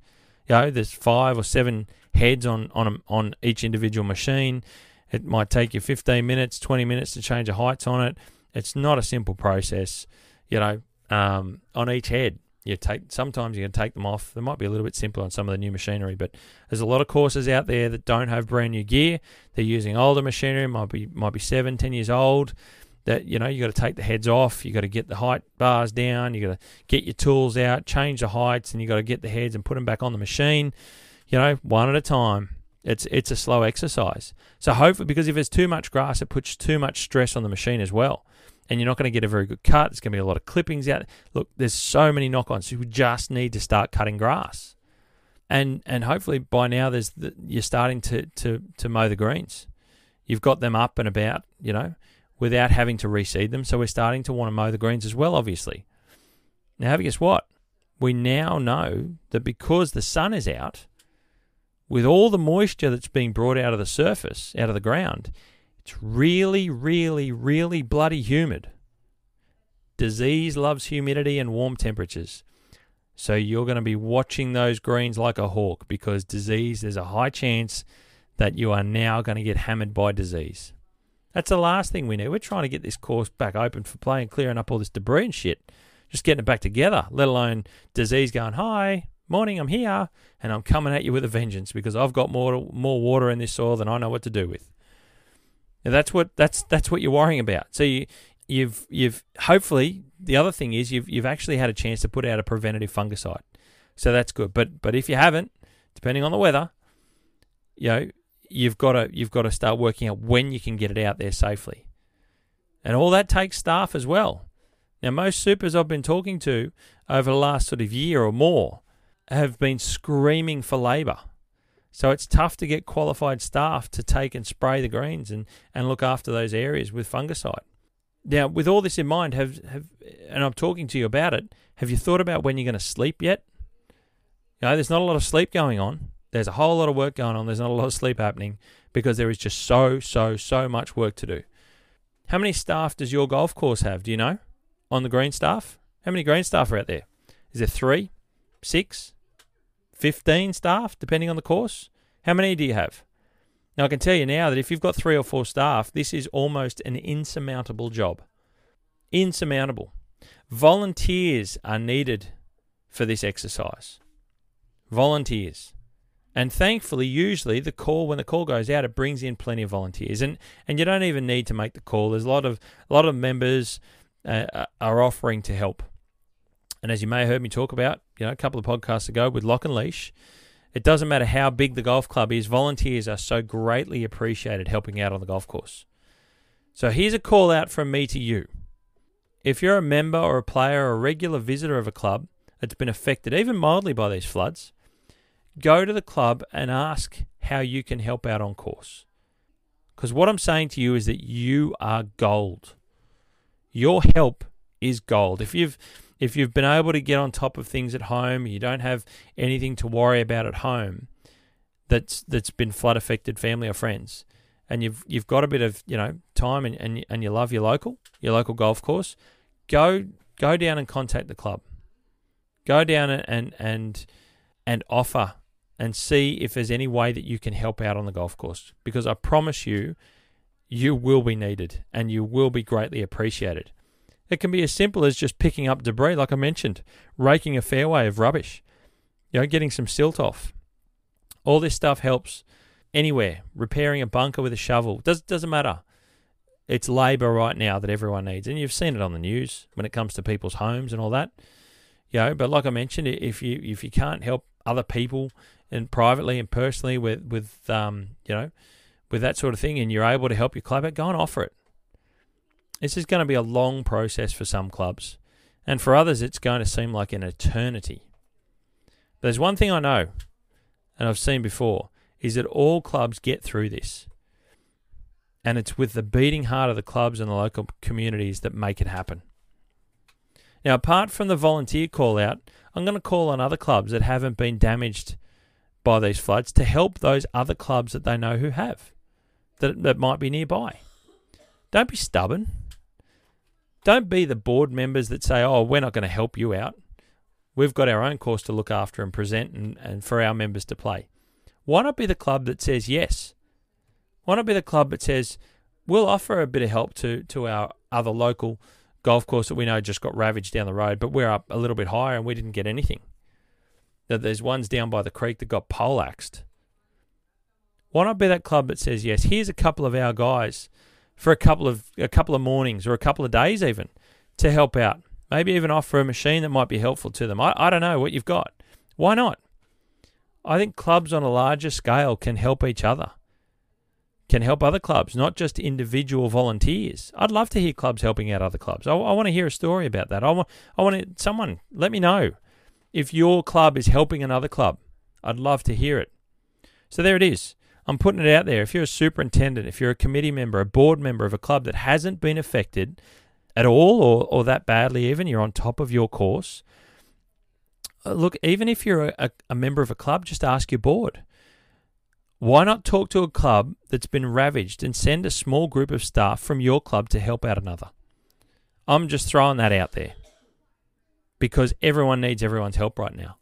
Speaker 1: You know, there's five or seven heads on on a, on each individual machine. It might take you 15 minutes, 20 minutes to change the heights on it. It's not a simple process. You know, um, on each head, you take sometimes you can take them off. They might be a little bit simpler on some of the new machinery, but there's a lot of courses out there that don't have brand new gear. They're using older machinery, might be might be seven, ten years old. That you know you got to take the heads off. You got to get the height bars down. You got to get your tools out, change the heights, and you got to get the heads and put them back on the machine. You know, one at a time. It's it's a slow exercise. So hopefully, because if there's too much grass, it puts too much stress on the machine as well and you're not going to get a very good cut. There's going to be a lot of clippings out. Look, there's so many knock-ons. You just need to start cutting grass, and and hopefully by now there's the, you're starting to to to mow the greens. You've got them up and about, you know, without having to reseed them. So we're starting to want to mow the greens as well, obviously. Now, guess what? We now know that because the sun is out, with all the moisture that's being brought out of the surface, out of the ground, it's really, really, really bloody humid. Disease loves humidity and warm temperatures. So you're going to be watching those greens like a hawk because disease, there's a high chance that you are now going to get hammered by disease. That's the last thing we need. We're trying to get this course back open for play and clearing up all this debris and shit. Just getting it back together, let alone disease going, hi, morning, I'm here, and I'm coming at you with a vengeance because I've got more, more water in this soil than I know what to do with. Now that's what that's that's what you're worrying about. So you you've you've hopefully the other thing is you've you've actually had a chance to put out a preventative fungicide. So that's good. But but if you haven't, depending on the weather, you know, you've got to you've got to start working out when you can get it out there safely. And all that takes staff as well. Now most supers I've been talking to over the last sort of year or more have been screaming for labour. So it's tough to get qualified staff to take and spray the greens and, and look after those areas with fungicide. Now, with all this in mind, have have and I'm talking to you about it. Have you thought about when you're going to sleep yet? You know, there's not a lot of sleep going on. There's a whole lot of work going on. There's not a lot of sleep happening because there is just so so so much work to do. How many staff does your golf course have? Do you know? On the green staff, how many green staff are out there? Is there three, six, 15 staff, depending on the course. How many do you have? Now, I can tell you now that if you've got three or four staff, this is almost an insurmountable job. Insurmountable. Volunteers are needed for this exercise. Volunteers. And thankfully, usually the call when the call goes out, it brings in plenty of volunteers, and and you don't even need to make the call. There's a lot of a lot of members uh, are offering to help. And as you may have heard me talk about, you know, a couple of podcasts ago with Lock and Leash, it doesn't matter how big the golf club is, volunteers are so greatly appreciated helping out on the golf course. So here's a call out from me to you. If you're a member or a player or a regular visitor of a club that's been affected even mildly by these floods, go to the club and ask how you can help out on course. Because what I'm saying to you is that you are gold. Your help is gold. If you've if you've been able to get on top of things at home, you don't have anything to worry about at home that's that's been flood affected family or friends, and you've you've got a bit of you know time and, and and you love your local your local golf course, go go down and contact the club. Go down and and and offer and see if there's any way that you can help out on the golf course because I promise you you will be needed and you will be greatly appreciated. It can be as simple as just picking up debris, like I mentioned, raking a fairway of rubbish, you know, getting some silt off. All this stuff helps anywhere. Repairing a bunker with a shovel does doesn't matter. It's labour right now that everyone needs, and you've seen it on the news when it comes to people's homes and all that. You know, but like I mentioned, if you if you can't help other people and privately and personally with with um you know with that sort of thing, and you're able to help your club, go and offer it This is going to be a long process for some clubs, and for others, it's going to seem like an eternity. But there's one thing I know, and I've seen before, is that all clubs get through this. And it's with the beating heart of the clubs and the local communities that make it happen. Now, apart from the volunteer call out, I'm going to call on other clubs that haven't been damaged by these floods to help those other clubs that they know who have, that, that might be nearby. Don't be stubborn. Don't be the board members that say, oh, we're not going to help you out. We've got our own course to look after and present and, and for our members to play. Why not be the club that says yes? Why not be the club that says, we'll offer a bit of help to, to our other local golf course that we know just got ravaged down the road, but we're up a little bit higher and we didn't get anything. That there's ones down by the creek that got poleaxed. Why not be that club that says, yes, here's a couple of our guys for a couple of a couple of mornings or a couple of days even to help out. Maybe even offer a machine that might be helpful to them. I, I don't know what you've got. Why not? I think clubs on a larger scale can help each other, can help other clubs, not just individual volunteers. I'd love to hear clubs helping out other clubs. I, I want to hear a story about that. I want, I want to, someone let me know if your club is helping another club. I'd love to hear it. So there it is. I'm putting it out there. If you're a superintendent, if you're a committee member, a board member of a club that hasn't been affected at all or, or that badly, even, you're on top of your course. Uh, look, even if you're a, a member of a club, just ask your board. Why not talk to a club that's been ravaged and send a small group of staff from your club to help out another? I'm just throwing that out there because everyone needs everyone's help right now.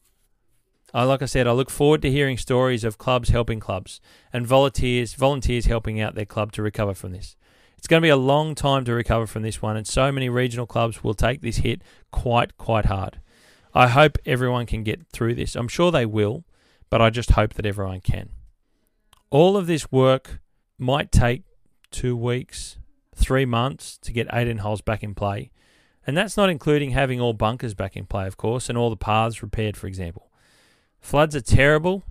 Speaker 1: Uh, like I said, I look forward to hearing stories of clubs helping clubs and volunteers volunteers helping out their club to recover from this. It's going to be a long time to recover from this one, and so many regional clubs will take this hit quite quite hard. I hope everyone can get through this. I'm sure they will, but I just hope that everyone can. All of this work might take two weeks, three months to get 18 holes back in play. And that's not including having all bunkers back in play, of course, and all the paths repaired, for example. Floods are terrible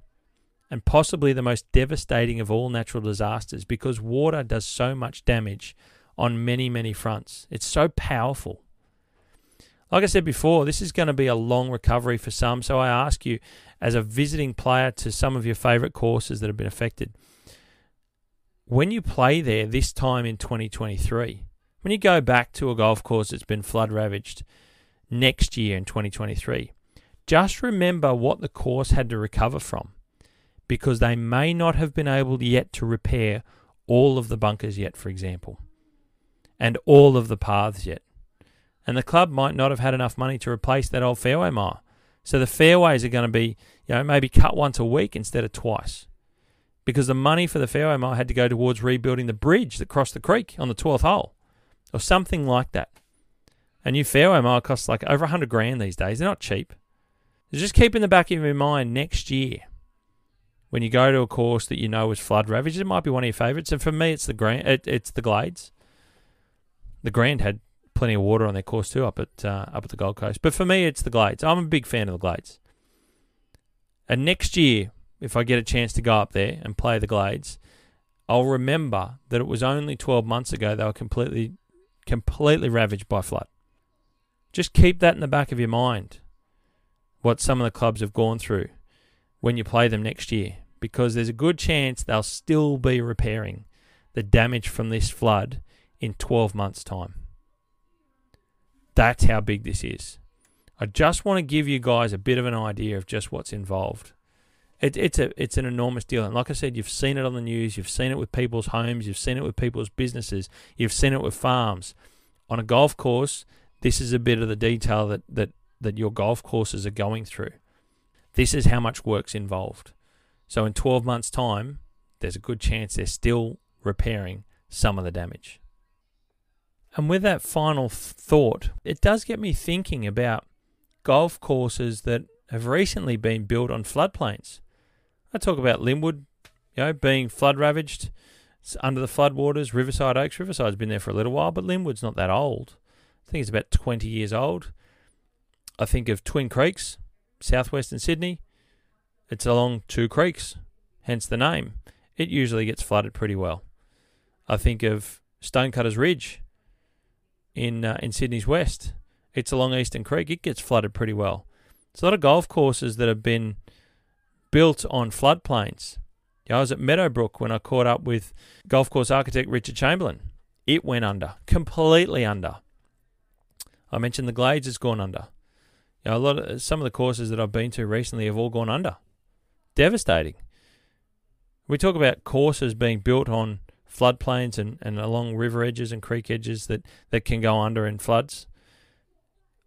Speaker 1: and possibly the most devastating of all natural disasters because water does so much damage on many, many fronts. It's so powerful. Like I said before, this is going to be a long recovery for some. So I ask you, as a visiting player to some of your favourite courses that have been affected, when you play there this time in 2023, when you go back to a golf course that's been flood ravaged next year in 2023, just remember what the course had to recover from because they may not have been able yet to repair all of the bunkers yet, for example, and all of the paths yet. And the club might not have had enough money to replace that old fairway mower. So the fairways are going to be, you know, maybe cut once a week instead of twice. Because the money for the fairway mower had to go towards rebuilding the bridge that crossed the creek on the 12th hole or something like that. A new fairway mower costs like over 100 grand these days. They're not cheap. Just keep in the back of your mind next year when you go to a course that you know is flood ravaged. It might be one of your favourites, and for me, it's the Grand. It, it's the Glades. The Grand had plenty of water on their course too up at uh, up at the Gold Coast, but for me, it's the Glades. I'm a big fan of the Glades. And next year, if I get a chance to go up there and play the Glades, I'll remember that it was only 12 months ago they were completely completely ravaged by flood. Just keep that in the back of your mind what some of the clubs have gone through when you play them next year because there's a good chance they'll still be repairing the damage from this flood in 12 months' time. That's how big this is. I just want to give you guys a bit of an idea of just what's involved. It, it's a it's an enormous deal, and like I said, you've seen it on the news, you've seen it with people's homes, you've seen it with people's businesses, you've seen it with farms. On a golf course, this is a bit of the detail that that that your golf courses are going through. This is how much work's involved. So in 12 months' time, there's a good chance they're still repairing some of the damage. And with that final thought, it does get me thinking about golf courses that have recently been built on floodplains. I talk about Lynwood, you know, being flood ravaged. It's under the floodwaters, Riverside Oaks. Riverside's been there for a little while, but Lynwood's not that old. I think it's about 20 years old. I think of Twin Creeks, southwestern Sydney. It's along two creeks, hence the name. It usually gets flooded pretty well. I think of Stonecutters Ridge, in uh, in Sydney's west. It's along Eastern Creek. It gets flooded pretty well. There's a lot of golf courses that have been built on floodplains. I was at Meadowbrook when I caught up with golf course architect Richard Chamberlain. It went under, completely under. I mentioned the Glades has gone under. You know, a lot of some of the courses that I've been to recently have all gone under. Devastating. We talk about courses being built on floodplains and, and along river edges and creek edges that, that can go under in floods.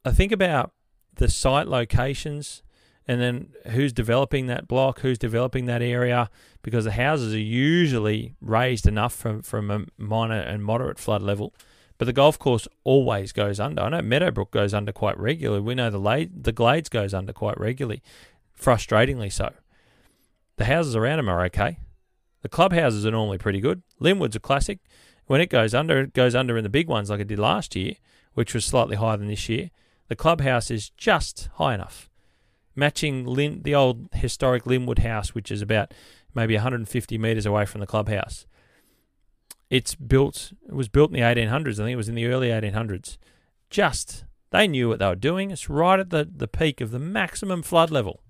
Speaker 1: I think about the site locations and then who's developing that block, who's developing that area, because the houses are usually raised enough from, from a minor and moderate flood level. But the golf course always goes under. I know Meadowbrook goes under quite regularly. We know the the Glades goes under quite regularly, frustratingly so. The houses around them are okay. The clubhouses are normally pretty good. Lynwood's a classic. When it goes under, it goes under in the big ones like it did last year, which was slightly higher than this year. The clubhouse is just high enough, matching Lin- the old historic Lynwood house, which is about maybe 150 metres away from the clubhouse. It's built. It was built in the 1800s. I think it was in the early 1800s. Just they knew what they were doing. It's right at the, the peak of the maximum flood level.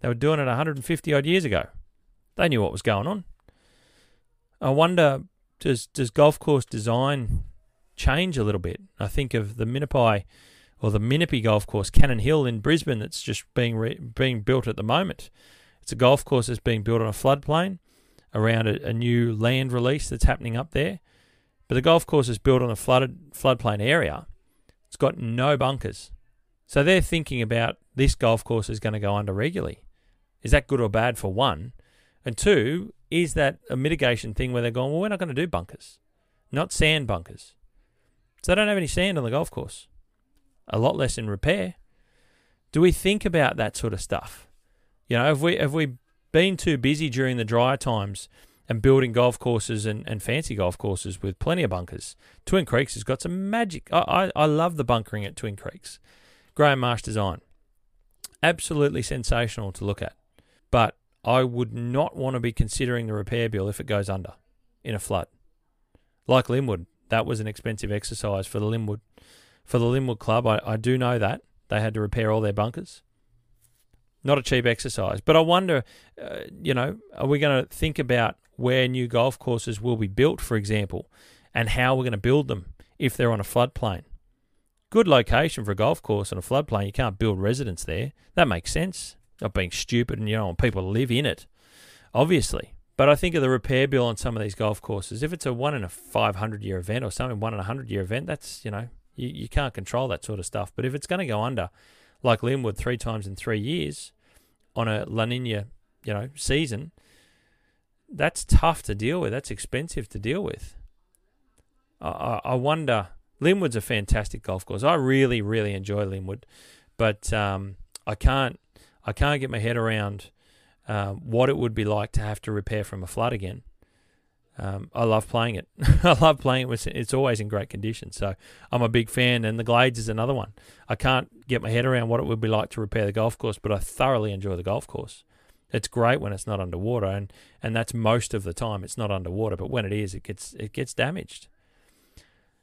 Speaker 1: They were doing it 150 odd years ago. They knew what was going on. I wonder does does golf course design change a little bit? I think of the Minapi or the Minipi golf course, Cannon Hill in Brisbane, that's just being re- being built at the moment. It's a golf course that's being built on a floodplain around a, a, new land release that's happening up there. But the golf course is built on a flooded floodplain area. It's got no bunkers. So they're thinking about this golf course is going to go under regularly. Is that good or bad for one? And two, is that a mitigation thing where they're going, well, we're not going to do bunkers, not sand bunkers. So they don't have any sand on the golf course, a lot less in repair. Do we think about that sort of stuff? You know, have we have we been too busy during the drier times and building golf courses and, and fancy golf courses with plenty of bunkers. Twin Creeks has got some magic. I, I, I love the bunkering at Twin Creeks. Graham Marsh design. Absolutely sensational to look at. But I would not want to be considering the repair bill if it goes under in a flood. Like Lynwood, that was an expensive exercise for the Lynwood for the Lynwood club. I, I do know that. They had to repair all their bunkers. Not a cheap exercise. But I wonder, uh, you know, are we going to think about where new golf courses will be built, for example, and how we're going to build them if they're on a floodplain? Good location for a golf course on a floodplain. You can't build residence there. That makes sense. Not being stupid and, you know, people live in it, obviously. But I think of the repair bill on some of these golf courses. If it's a one in a 500 year event or something, one in a 100 year event, that's, you know, you, you can't control that sort of stuff. But if it's going to go under, like Lynwood three times in three years on a La Nina, you know, season, that's tough to deal with. That's expensive to deal with. I, I wonder. Lynwood's a fantastic golf course. I really, really enjoy Lynwood, but um, I can't. I can't get my head around uh, what it would be like to have to repair from a flood again. Um, I love playing it. I love playing it. It's always in great condition. So I'm a big fan. And the Glades is another one. I can't get my head around what it would be like to repair the golf course, but I thoroughly enjoy the golf course. It's great when it's not underwater, and, and that's most of the time it's not underwater. But when it is, it gets it gets damaged.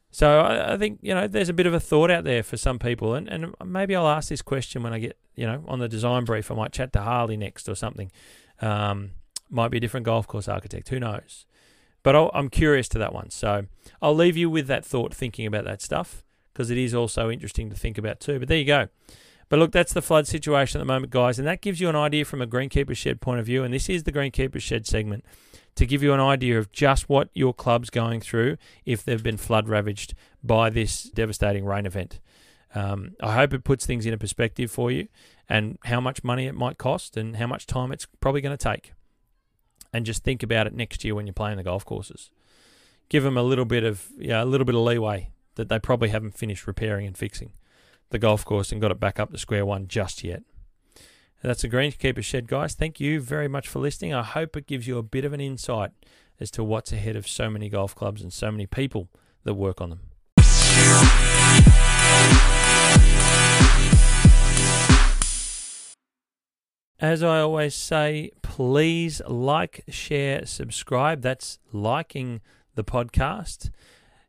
Speaker 1: So I, I think you know there's a bit of a thought out there for some people, and, and maybe I'll ask this question when I get you know on the design brief. I might chat to Harley next or something. Um, might be a different golf course architect. Who knows? But i am curious to that one. So I'll leave you with that thought, thinking about that stuff, because it is also interesting to think about too. But there you go. But look, that's the flood situation at the moment, guys, and that gives you an idea from a greenkeeper shed point of view. And this is the greenkeeper shed segment to give you an idea of just what your club's going through if they've been flood ravaged by this devastating rain event. Um, I hope it puts things into perspective for you and how much money it might cost and how much time it's probably going to take and just think about it next year when you're playing the golf courses. Give them a little bit of yeah, a little bit of leeway that they probably haven't finished repairing and fixing the golf course and got it back up to square one just yet. That's a Greenkeeper Shed, guys. Thank you very much for listening. I hope it gives you a bit of an insight as to what's ahead of so many golf clubs and so many people that work on them. As I always say, please like, share, subscribe. That's liking the podcast.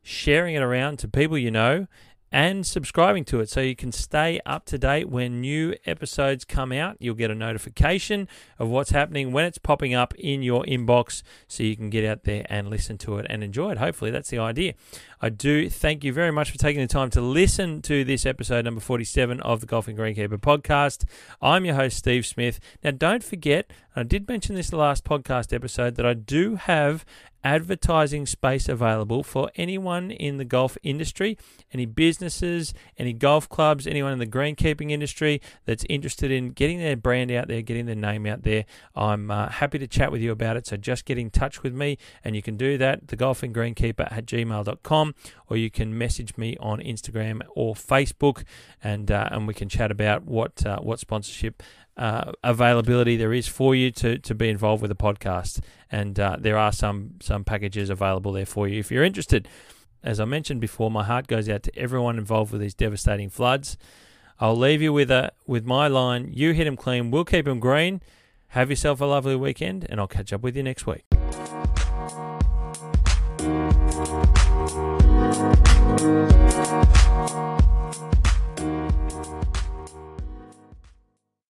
Speaker 1: sharing it around to people you know, and subscribing to it so you can stay up to date when new episodes come out. You'll get a notification of what's happening when it's popping up in your inbox so you can get out there and listen to it and enjoy it. Hopefully, that's the idea. I do thank you very much for taking the time to listen to this episode number 47 of the Golfing Greenkeeper podcast. I'm your host, Steve Smith. Now, don't forget, I did mention this last podcast episode, that I do have advertising space available for anyone in the golf industry, any businesses, any golf clubs, anyone in the greenkeeping industry that's interested in getting their brand out there, getting their name out there. I'm uh, happy to chat with you about it. So just get in touch with me, and you can do that, thegolfinggreenkeeper at gmail.com, or you can message me on Instagram or Facebook, and uh, and we can chat about what uh, what sponsorship uh, availability there is for you to, to be involved with the podcast. And uh, there are some some packages available there for you if you're interested. As I mentioned before, my heart goes out to everyone involved with these devastating floods. I'll leave you with a with my line: "You hit them clean, we'll keep them green." Have yourself a lovely weekend, and I'll catch up with you next week. Thank you.